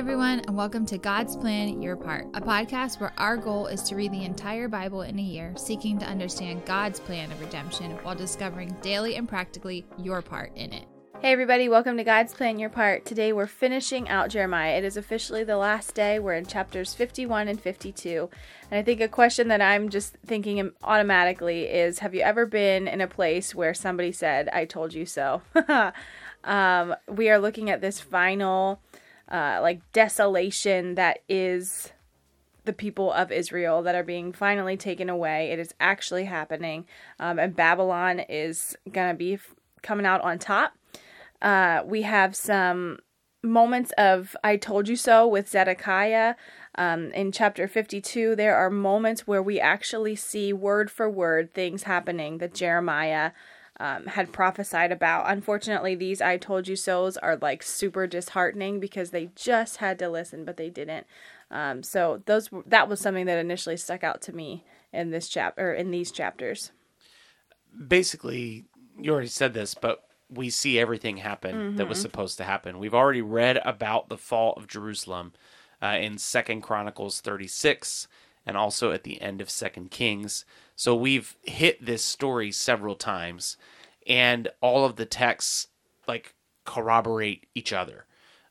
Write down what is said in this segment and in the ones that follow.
everyone, and welcome to God's Plan Your Part, a podcast where our goal is to read the entire Bible in a year, seeking to understand God's plan of redemption while discovering daily and practically your part in it. Hey, everybody, welcome to God's Plan Your Part. Today we're finishing out Jeremiah. It is officially the last day. We're in chapters 51 and 52. And I think a question that I'm just thinking automatically is Have you ever been in a place where somebody said, I told you so? um, we are looking at this final, uh, like, desolation that is the people of Israel that are being finally taken away. It is actually happening. Um, and Babylon is to be f- coming out on top. Uh, we have some moments of I told you so with Zedekiah. Um, in chapter 52, there are moments where we actually see word for word things happening that Jeremiah um, had prophesied about. Unfortunately, these I told you so's are like super disheartening because they just had to listen, but they didn't. Um, so those that was something that initially stuck out to me in this chapter in these chapters. Basically, you already said this, but we see everything happen mm-hmm. that was mm-hmm. supposed to happen. We've already read about the fall of Jerusalem uh, in Second Chronicles 36 and also at the end of Second Kings. So we've hit this story several times, and all of the texts like corroborate each other.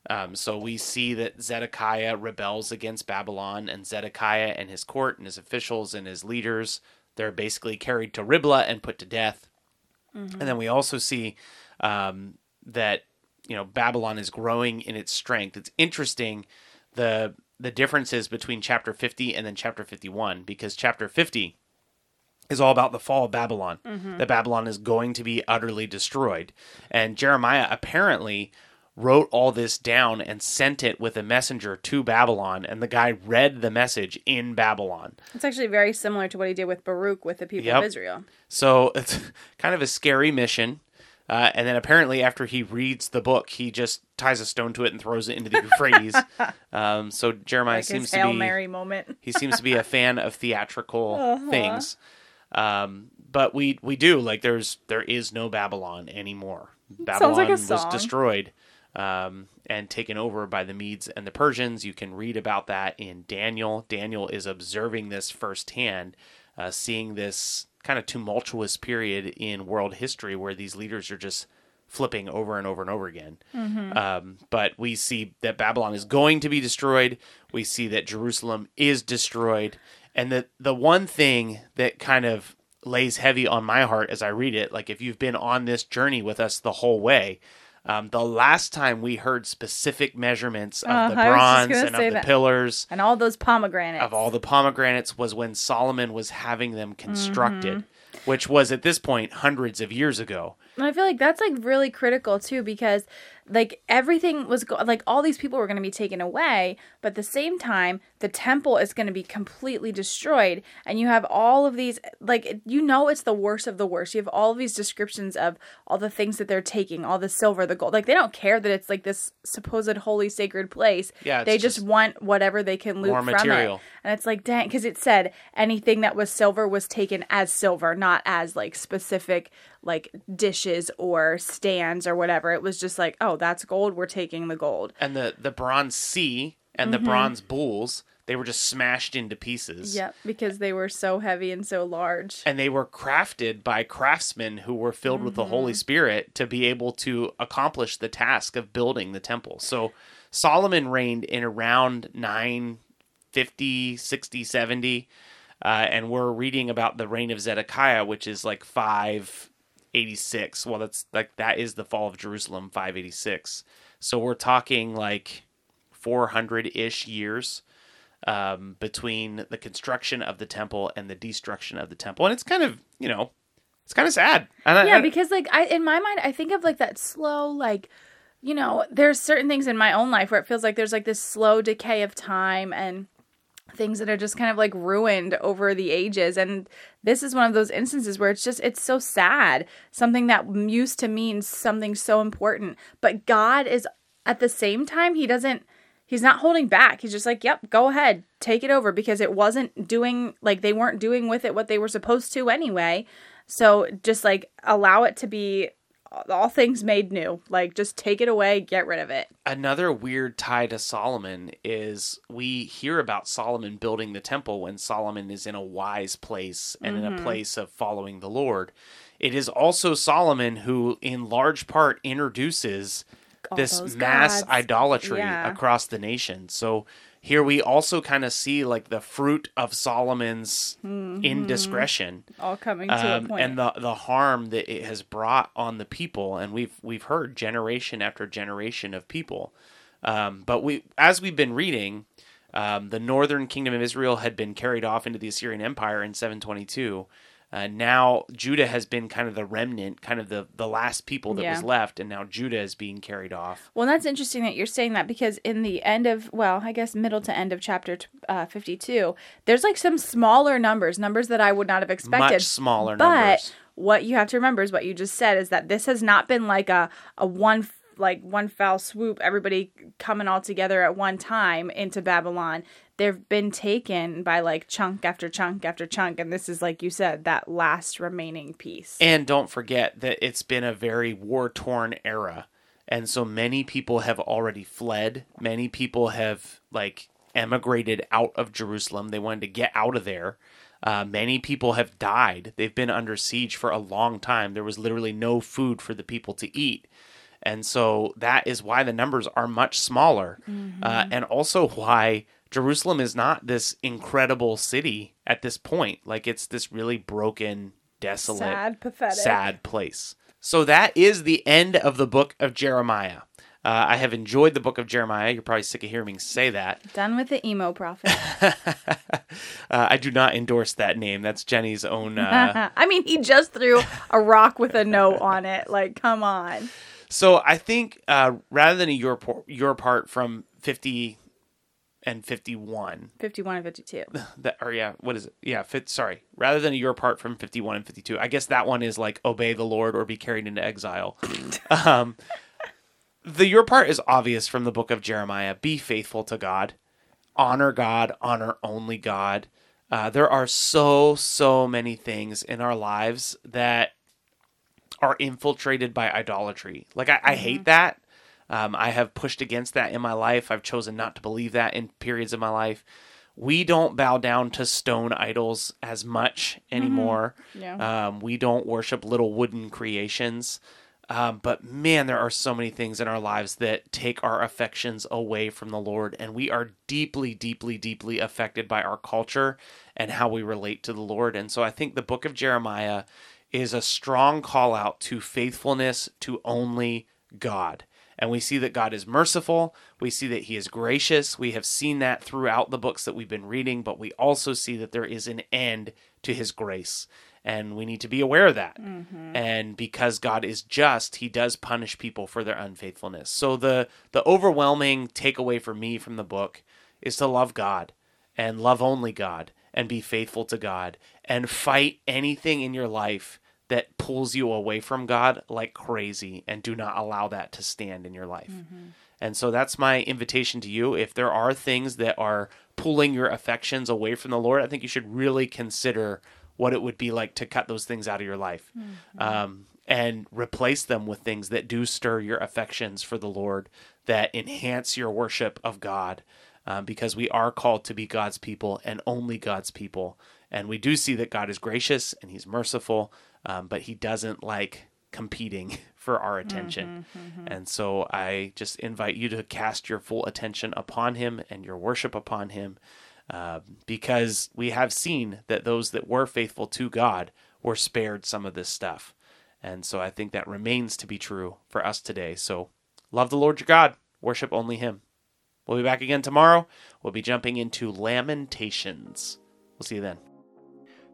Um, so we see that Zedekiah rebels against Babylon, and Zedekiah and his court and his officials and his leaders they're basically carried to Riblah and put to death. Mm-hmm. And then we also see um, that you know Babylon is growing in its strength. It's interesting the the differences between chapter 50 and then chapter 51 because chapter 50 is all about the fall of Babylon. Mm-hmm. That Babylon is going to be utterly destroyed. And Jeremiah apparently wrote all this down and sent it with a messenger to Babylon, and the guy read the message in Babylon. It's actually very similar to what he did with Baruch with the people yep. of Israel. So it's kind of a scary mission. Uh, and then apparently, after he reads the book, he just ties a stone to it and throws it into the Euphrates. um, so Jeremiah like seems to be Mary moment. he seems to be a fan of theatrical uh-huh. things. Um, but we we do like there's there is no Babylon anymore. Babylon like was destroyed um, and taken over by the Medes and the Persians. You can read about that in Daniel. Daniel is observing this firsthand, uh, seeing this kind of tumultuous period in world history where these leaders are just flipping over and over and over again. Mm-hmm. Um, but we see that Babylon is going to be destroyed. We see that Jerusalem is destroyed. And the, the one thing that kind of lays heavy on my heart as I read it, like if you've been on this journey with us the whole way, um, the last time we heard specific measurements of uh, the bronze and of the pillars and all those pomegranates of all the pomegranates was when Solomon was having them constructed, mm-hmm. which was at this point hundreds of years ago. And I feel like that's like really critical too because like everything was go- like all these people were going to be taken away but at the same time the temple is going to be completely destroyed and you have all of these like you know it's the worst of the worst. You have all of these descriptions of all the things that they're taking all the silver the gold like they don't care that it's like this supposed holy sacred place. Yeah they just, just, want whatever they can loot from material. it and it's like dang because it said anything that was silver was taken as silver not as like specific like dishes or stands or whatever. It was just like oh that's gold. We're taking the gold. And the the bronze sea and mm-hmm. the bronze bulls, they were just smashed into pieces. Yep, because they were so heavy and so large. And they were crafted by craftsmen who were filled mm-hmm. with the Holy mm-hmm. Spirit to be able to accomplish the task of building the temple. So Solomon reigned in around 950, 60, 70. Uh, and we're reading about the reign of Zedekiah, which is like five 86. Well, that's like that is the fall of Jerusalem 586. So we're talking like 400 ish years um, between the construction of the temple and the destruction of the temple, and it's kind of you know it's kind of sad. And yeah, I, because like I in my mind I think of like that slow like you know there's certain things in my own life where it feels like there's like this slow decay of time and things that are just kind of like ruined over the ages. And this is one of those instances where it's just it's so sad. Something that used to mean something so important. But god is at the same time he doesn't he's not holding back. He's just like yep go ahead take it over. Because it wasn't doing like they weren't doing with it what they were supposed to anyway. So just like allow it to be all things made new. Like just take it away, get rid of it. Another weird tie to Solomon is we hear about Solomon building the temple when Solomon is in a wise place and in a mm-hmm. place of following the Lord. It is also Solomon who, in large part, introduces All this mass gods. idolatry Yeah. across the nation. So here we also kind of see like the fruit of Solomon's indiscretion All coming to a um, point. and the the harm that it has brought on the people, and we've we've heard generation after generation of people. Um, but we, as we've been reading, um, the northern kingdom of Israel had been carried off into the Assyrian Empire in 722. Uh, now Judah has been kind of the remnant, kind of the the last people that Yeah. was left, and now Judah is being carried off. Well, that's interesting that you're saying that because in the end of, well, I guess middle to end of chapter uh, 52, there's like some smaller numbers, numbers that I would not have expected. Much smaller but numbers. what you have to remember is what you just said is that this has not been like a, a one like one foul swoop everybody coming all together at one time into babylon they've been taken by like chunk after chunk after chunk and this is like you said that last remaining piece And don't forget that it's been a very war torn era. And so many people have already fled. Many people have like emigrated out of Jerusalem. They wanted to get out of there. Uh, many people have died. They've been under siege for a long time. There was literally no food for the people to eat. And so that is why the numbers are much smaller. Uh, and also why Jerusalem is not this incredible city at this point. Like it's this really broken, desolate, Sad, pathetic. sad place. So that is the end of the book of Jeremiah. Uh, I have enjoyed the book of Jeremiah. You're probably sick of hearing me say that. done with the emo prophet uh, I do not endorse that name. That's Jenny's own. Uh, i mean he just threw a rock with a note on it like come on so I think uh, rather than a your por- your part from 50 and 51, 51 and 52 that or yeah, what is it? Yeah, fit, sorry. Rather than a your part from 51 and 52, I guess that one is like obey the Lord or be carried into exile. um, the your part is obvious from the book of Jeremiah. Be faithful to God, honor God, honor only God. Uh, there are so so many things in our lives that are infiltrated by idolatry. Like I, I hate that. Um, I have pushed against that in my life. I've chosen not to believe that in periods of my life. We don't bow down to stone idols as much anymore. Yeah. Um, we don't worship little wooden creations. Um, but man, there are so many things in our lives that take our affections away from the Lord, and we are deeply, deeply, deeply affected by our culture and how we relate to the Lord. And so I think the book of Jeremiah is a strong call out to faithfulness to only God. And we see that God is merciful. We see that He is gracious. We have seen that throughout the books that we've been reading, but we also see that there is an end to His grace. And we need to be aware of that. Mm-hmm. And because God is just, He does punish people for their unfaithfulness. So the the overwhelming takeaway for me from the book is to love God and love only God and be faithful to God and fight anything in your life that pulls you away from God like crazy and do not allow that to stand in your life. And so that's my invitation to you. If there are things that are pulling your affections away from the Lord, I think you should really consider what it would be like to cut those things out of your life um, and replace them with things that do stir your affections for the Lord, that enhance your worship of God, um, because we are called to be God's people and only God's people. And we do see that God is gracious and He's merciful, um, but He doesn't like competing for our attention. And so I just invite you to cast your full attention upon Him and your worship upon Him. Uh, because we have seen that those that were faithful to God were spared some of this stuff. And so I think that remains to be true for us today. So love the Lord your God, worship only Him. We'll be back again tomorrow. We'll be jumping into Lamentations. We'll see you then.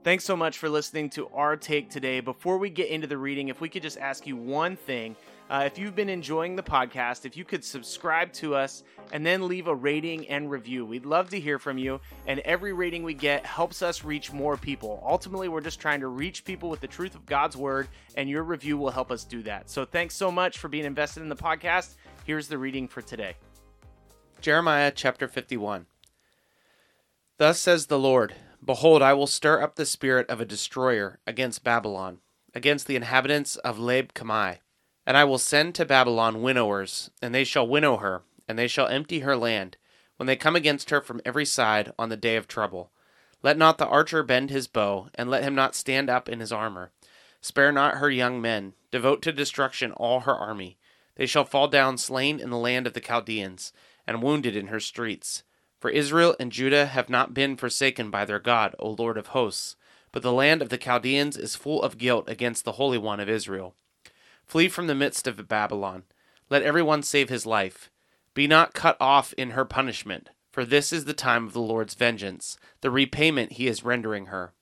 Thanks so much for listening to our take today. Before we get into the reading, if we could just ask you one thing. Uh, if you've been enjoying the podcast, if you could subscribe to us and then leave a rating and review, we'd love to hear from you. And every rating we get helps us reach more people. Ultimately, we're just trying to reach people with the truth of God's word, and your review will help us do that. So thanks so much for being invested in the podcast. Here's the reading for today Jeremiah chapter 51. Thus says the Lord Behold, I will stir up the spirit of a destroyer against Babylon, against the inhabitants of Leb Kamai. And I will send to Babylon winnowers, and they shall winnow her, and they shall empty her land, when they come against her from every side on the day of trouble. Let not the archer bend his bow, and let him not stand up in his armor. Spare not her young men, devote to destruction all her army. They shall fall down slain in the land of the Chaldeans, and wounded in her streets. For Israel and Judah have not been forsaken by their God, O Lord of hosts, but the land of the Chaldeans is full of guilt against the Holy One of Israel. Flee from the midst of Babylon. Let every one save his life. Be not cut off in her punishment, for this is the time of the Lord's vengeance, the repayment he is rendering her.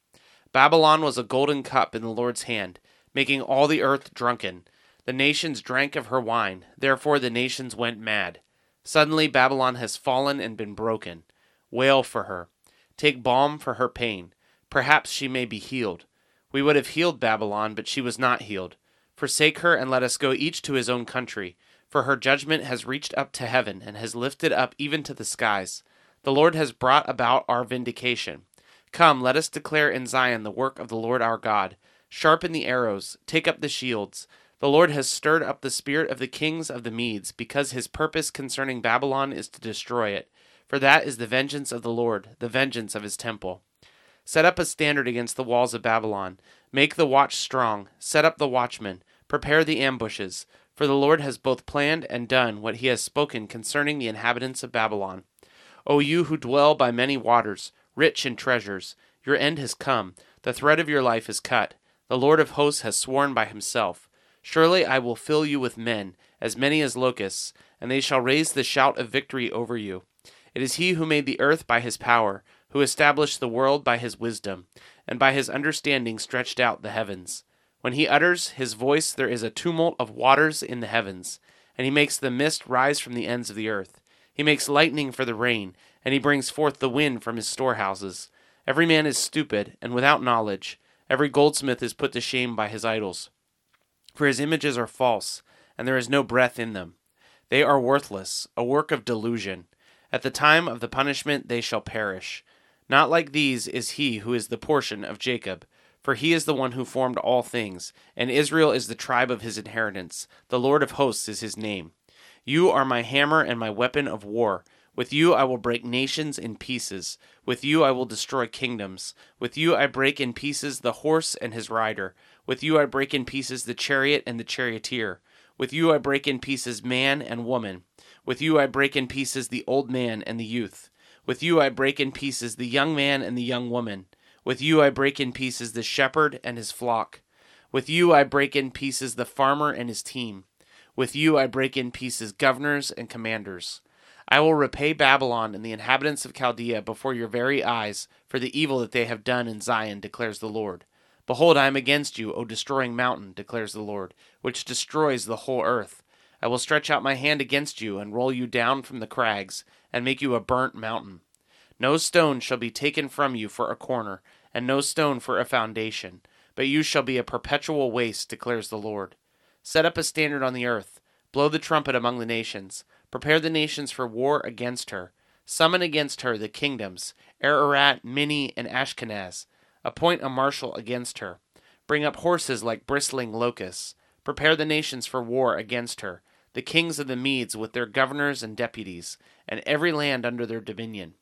Babylon was a golden cup in the Lord's hand, making all the earth drunken. The nations drank of her wine, therefore the nations went mad. Suddenly Babylon has fallen and been broken. Wail for her. Take balm for her pain. Perhaps she may be healed. We would have healed Babylon, but she was not healed. Forsake her and let us go each to his own country. For her judgment has reached up to heaven and has lifted up even to the skies. The Lord has brought about our vindication. Come, let us declare in Zion the work of the Lord our God. Sharpen the arrows, take up the shields. The Lord has stirred up the spirit of the kings of the Medes, because his purpose concerning Babylon is to destroy it. For that is the vengeance of the Lord, the vengeance of his temple. Set up a standard against the walls of Babylon. Make the watch strong. Set up the watchmen. Prepare the ambushes. For the Lord has both planned and done what he has spoken concerning the inhabitants of Babylon. O you who dwell by many waters, rich in treasures, your end has come. The thread of your life is cut. The Lord of hosts has sworn by himself. Surely I will fill you with men, as many as locusts, and they shall raise the shout of victory over you. It is he who made the earth by his power, who established the world by his wisdom, and by his understanding stretched out the heavens. When he utters his voice, there is a tumult of waters in the heavens, and he makes the mist rise from the ends of the earth. He makes lightning for the rain, and he brings forth the wind from his storehouses. Every man is stupid and without knowledge. Every goldsmith is put to shame by his idols. For his images are false, and there is no breath in them. They are worthless, a work of delusion. At the time of the punishment they shall perish. Not like these is he who is the portion of Jacob, for he is the one who formed all things, and Israel is the tribe of his inheritance. The Lord of hosts is his name. You are my hammer and my weapon of war. With you I will break nations in pieces. With you I will destroy kingdoms. With you I break in pieces the horse and his rider. With you I break in pieces the chariot and the charioteer. With you I break in pieces man and woman. With you I break in pieces the old man and the youth. With you I break in pieces the young man and the young woman. With you I break in pieces the shepherd and his flock. With you I break in pieces the farmer and his team. With you I break in pieces governors and commanders. I will repay Babylon and the inhabitants of Chaldea before your very eyes for the evil that they have done in Zion, declares the Lord. Behold, I am against you, O destroying mountain, declares the Lord, which destroys the whole earth. I will stretch out my hand against you, and roll you down from the crags, and make you a burnt mountain. No stone shall be taken from you for a corner, and no stone for a foundation, but you shall be a perpetual waste, declares the Lord. Set up a standard on the earth, blow the trumpet among the nations, prepare the nations for war against her, summon against her the kingdoms, Ararat, Minni, and Ashkenaz Appoint a marshal against her. Bring up horses like bristling locusts. Prepare the nations for war against her, the kings of the Medes with their governors and deputies, and every land under their dominion.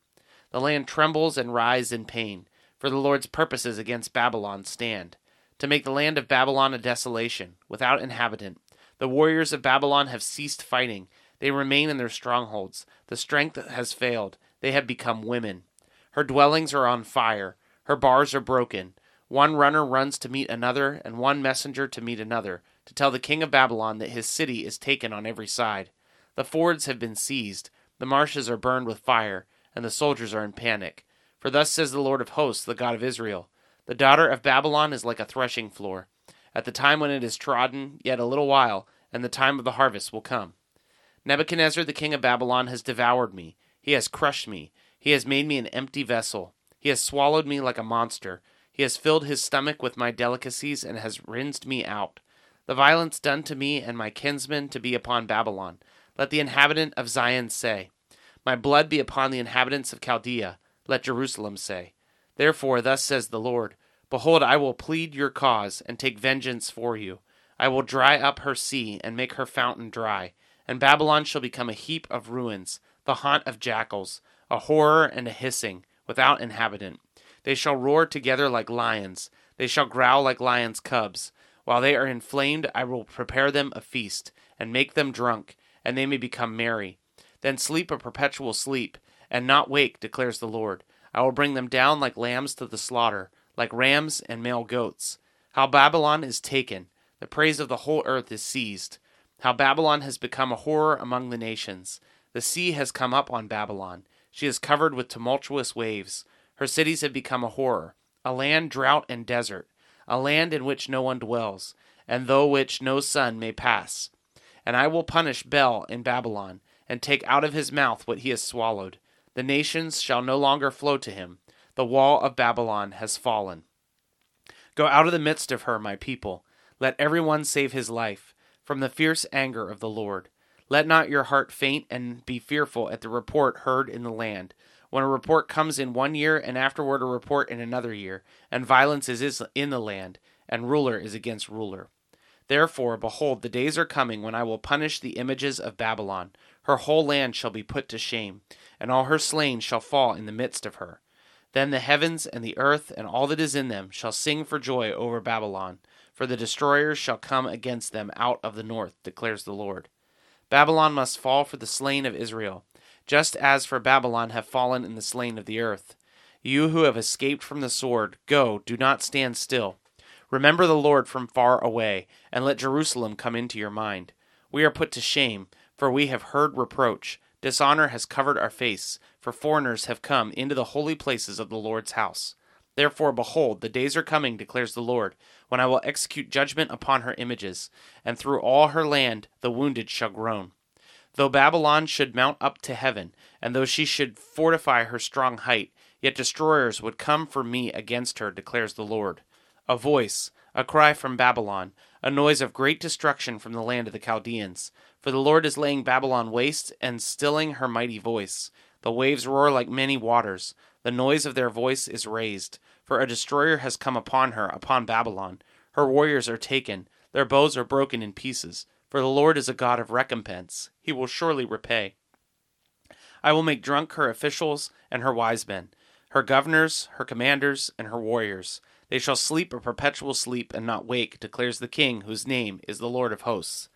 The land trembles and writhes in pain, for the Lord's purposes against Babylon stand, to make the land of Babylon a desolation, without inhabitant. The warriors of Babylon have ceased fighting. They remain in their strongholds. The strength has failed. They have become women. Her dwellings are on fire. Her bars are broken. One runner runs to meet another, and one messenger to meet another, to tell the king of Babylon that his city is taken on every side. The fords have been seized, the marshes are burned with fire, and the soldiers are in panic. For thus says the Lord of hosts, the God of Israel The daughter of Babylon is like a threshing floor. At the time when it is trodden, yet a little while, and the time of the harvest will come. Nebuchadnezzar the king of Babylon has devoured me. He has crushed me. He has made me an empty vessel. He has swallowed me like a monster. He has filled his stomach with my delicacies and has rinsed me out. The violence done to me and my kinsmen to be upon Babylon. Let the inhabitant of Zion say, My blood be upon the inhabitants of Chaldea. Let Jerusalem say, Therefore, thus says the Lord Behold, I will plead your cause and take vengeance for you. I will dry up her sea and make her fountain dry, and Babylon shall become a heap of ruins, the haunt of jackals, a horror and a hissing, without inhabitant. They shall roar together like lions, they shall growl like lions' cubs. While they are inflamed, I will prepare them a feast, and make them drunk, and they may become merry. Then sleep a perpetual sleep, and not wake, declares the Lord. I will bring them down like lambs to the slaughter, like rams and male goats. How Babylon is taken, the praise of the whole earth is seized. How Babylon has become a horror among the nations. The sea has come up on Babylon. She is covered with tumultuous waves. Her cities have become a horror, a land drought and desert, a land in which no one dwells, and through which no sun may pass. And I will punish Bel in Babylon, and take out of his mouth what he has swallowed. The nations shall no longer flow to him. The wall of Babylon has fallen. Go out of the midst of her, my people. Let every one save his life from the fierce anger of the Lord. Let not your heart faint and be fearful at the report heard in the land. When a report comes in one year, and afterward a report in another year, and violence is in the land, and ruler is against ruler. Therefore, behold, the days are coming when I will punish the images of Babylon. Her whole land shall be put to shame, and all her slain shall fall in the midst of her. Then the heavens and the earth and all that is in them shall sing for joy over Babylon, for the destroyers shall come against them out of the north, declares the Lord. Babylon must fall for the slain of Israel, just as for Babylon have fallen in the slain of the earth. You who have escaped from the sword, go, do not stand still. Remember the Lord from far away, and let Jerusalem come into your mind. We are put to shame, for we have heard reproach. Dishonor has covered our face, for foreigners have come into the holy places of the Lord's house. Therefore, behold, the days are coming, declares the Lord, when I will execute judgment upon her images, and through all her land the wounded shall groan. Though Babylon should mount up to heaven, and though she should fortify her strong height, yet destroyers would come for me against her, declares the Lord a voice, a cry from Babylon, a noise of great destruction from the land of the Chaldeans. For the Lord is laying Babylon waste and stilling her mighty voice. The waves roar like many waters. The noise of their voice is raised. For a destroyer has come upon her, upon Babylon. Her warriors are taken, their bows are broken in pieces. For the Lord is a God of recompense. He will surely repay. I will make drunk her officials and her wise men, her governors, her commanders, and her warriors. They shall sleep a perpetual sleep and not wake, declares the King, whose name is the Lord of hosts.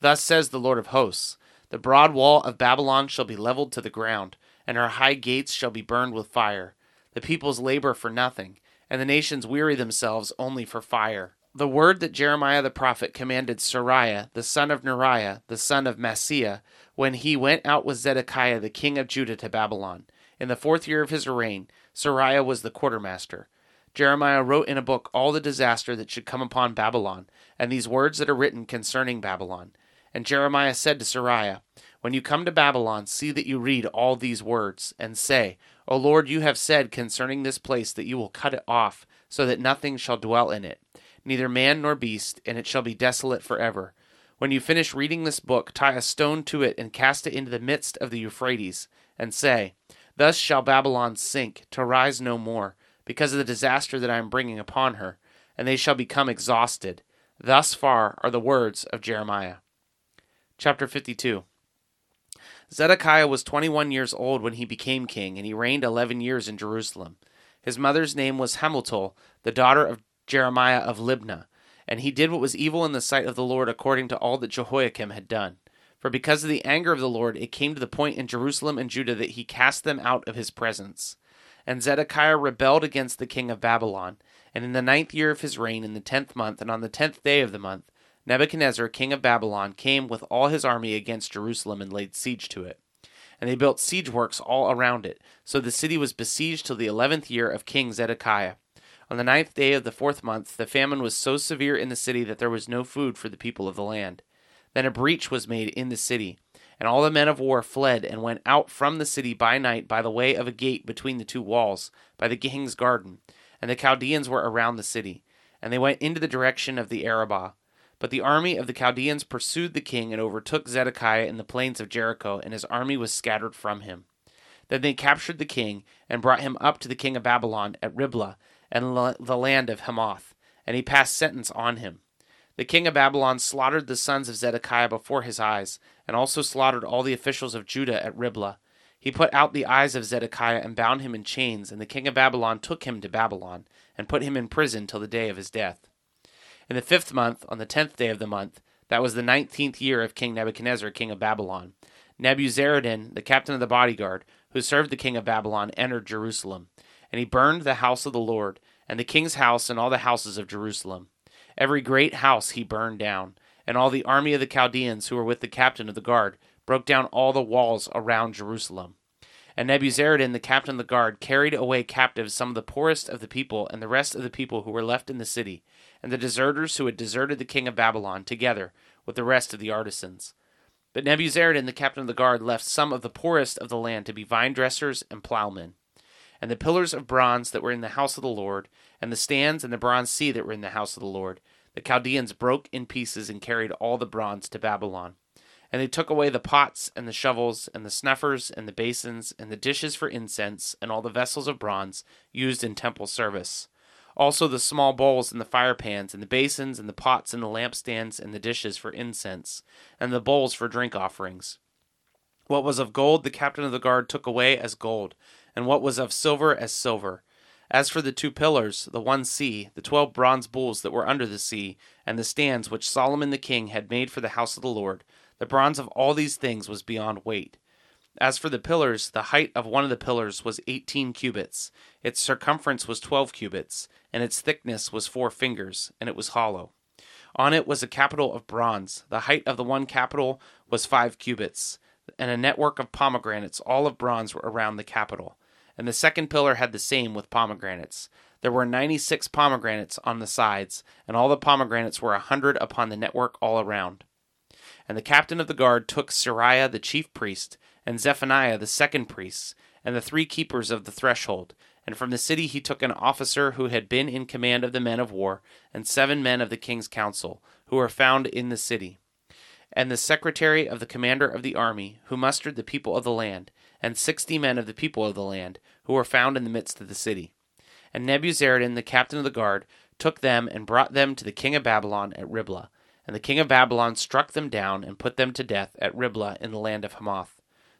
Thus says the Lord of hosts The broad wall of Babylon shall be leveled to the ground, and her high gates shall be burned with fire. The peoples labor for nothing, and the nations weary themselves only for fire. The word that Jeremiah the prophet commanded Seraiah, the son of Neriah, the son of Mahseiah, when he went out with Zedekiah the king of Judah to Babylon. In the fourth year of his reign, Seraiah was the quartermaster. Jeremiah wrote in a book all the disaster that should come upon Babylon, and these words that are written concerning Babylon. And Jeremiah said to Seraiah, When you come to Babylon, see that you read all these words, and say, O Lord, you have said concerning this place that you will cut it off, so that nothing shall dwell in it, neither man nor beast, and it shall be desolate forever. When you finish reading this book, tie a stone to it and cast it into the midst of the Euphrates, and say, Thus shall Babylon sink, to rise no more because of the disaster that I am bringing upon her, and they shall become exhausted. Thus far are the words of Jeremiah. Chapter 52 Zedekiah was 21 years old when he became king, and he reigned 11 years in Jerusalem. His mother's name was Hamutal, the daughter of Jeremiah of Libnah, and he did what was evil in the sight of the Lord according to all that Jehoiakim had done. For because of the anger of the Lord, it came to the point in Jerusalem and Judah that he cast them out of his presence. And Zedekiah rebelled against the king of Babylon. And in the ninth year of his reign, in the tenth month, and on the tenth day of the month, Nebuchadnezzar, king of Babylon, came with all his army against Jerusalem and laid siege to it. And they built siege works all around it. So the city was besieged till the eleventh year of King Zedekiah. On the ninth day of the fourth month, the famine was so severe in the city that there was no food for the people of the land. Then a breach was made in the city, and all the men of war fled and went out from the city by night by the way of a gate between the two walls, by the king's garden. And the Chaldeans were around the city. And they went into the direction of the Arabah. But the army of the Chaldeans pursued the king and overtook Zedekiah in the plains of Jericho, and his army was scattered from him. Then they captured the king and brought him up to the king of Babylon at Riblah and the land of Hamath, and he passed sentence on him. The king of Babylon slaughtered the sons of Zedekiah before his eyes, and also slaughtered all the officials of Judah at Riblah. He put out the eyes of Zedekiah and bound him in chains, and the king of Babylon took him to Babylon, and put him in prison till the day of his death. In the fifth month, on the tenth day of the month, that was the nineteenth year of King Nebuchadnezzar, king of Babylon, Nebuzaradan, the captain of the bodyguard, who served the king of Babylon, entered Jerusalem. And he burned the house of the Lord, and the king's house, and all the houses of Jerusalem. Every great house he burned down, and all the army of the Chaldeans who were with the captain of the guard broke down all the walls around Jerusalem. And Nebuzaradan, the captain of the guard, carried away captive some of the poorest of the people and the rest of the people who were left in the city, and the deserters who had deserted the king of Babylon, together with the rest of the artisans. But Nebuzaradan, the captain of the guard, left some of the poorest of the land to be vine dressers and plowmen. And the pillars of bronze that were in the house of the Lord, and the stands and the bronze sea that were in the house of the Lord, the Chaldeans broke in pieces and carried all the bronze to Babylon. And they took away the pots and the shovels and the snuffers and the basins and the dishes for incense and all the vessels of bronze used in temple service. Also the small bowls and the fire pans and the basins and the pots and the lampstands and the dishes for incense and the bowls for drink offerings. What was of gold the captain of the guard took away as gold, and what was of silver as silver. As for the two pillars, the one sea, the twelve bronze bulls that were under the sea, and the stands which Solomon the king had made for the house of the Lord, the bronze of all these things was beyond weight. As for the pillars, the height of one of the pillars was eighteen cubits, its circumference was twelve cubits, and its thickness was four fingers, and it was hollow. On it was a capital of bronze. The height of the one capital was five cubits, and a network of pomegranates, all of bronze, were around the capital. And the second pillar had the same with pomegranates. There were ninety six pomegranates on the sides, and all the pomegranates were a hundred upon the network all around. And the captain of the guard took Seraiah the chief priest, and Zephaniah the second priest, and the three keepers of the threshold. And from the city he took an officer who had been in command of the men of war, and seven men of the king's council, who were found in the city. And the secretary of the commander of the army, who mustered the people of the land, and sixty men of the people of the land, who were found in the midst of the city. And Nebuzaradan, the captain of the guard, took them and brought them to the king of Babylon at Riblah. And the king of Babylon struck them down and put them to death at Riblah in the land of Hamath.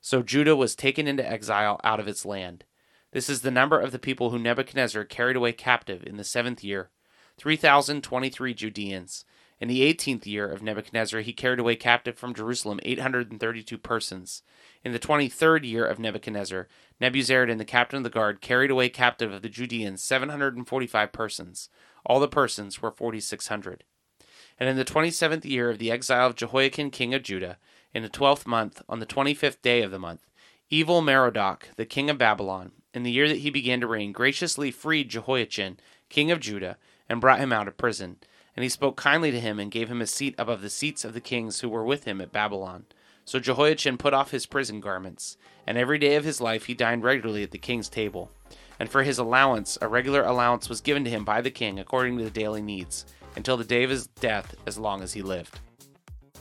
So Judah was taken into exile out of its land. This is the number of the people whom Nebuchadnezzar carried away captive in the seventh year, three thousand twenty-three Judeans. In the eighteenth year of Nebuchadnezzar, he carried away captive from Jerusalem eight hundred and thirty-two persons. In the twenty-third year of Nebuchadnezzar, Nebuzaradan, the captain of the guard, carried away captive of the Judeans seven hundred and forty-five persons. All the persons were forty-six hundred. And in the twenty-seventh year of the exile of Jehoiakim king of Judah, in the twelfth month, on the twenty-fifth day of the month, evil Merodach, the king of Babylon, in the year that he began to reign, graciously freed Jehoiachin, king of Judah, and brought him out of prison. And he spoke kindly to him and gave him a seat above the seats of the kings who were with him at Babylon. So Jehoiachin put off his prison garments, and every day of his life he dined regularly at the king's table. And for his allowance, a regular allowance was given to him by the king according to the daily needs, until the day of his death, as long as he lived.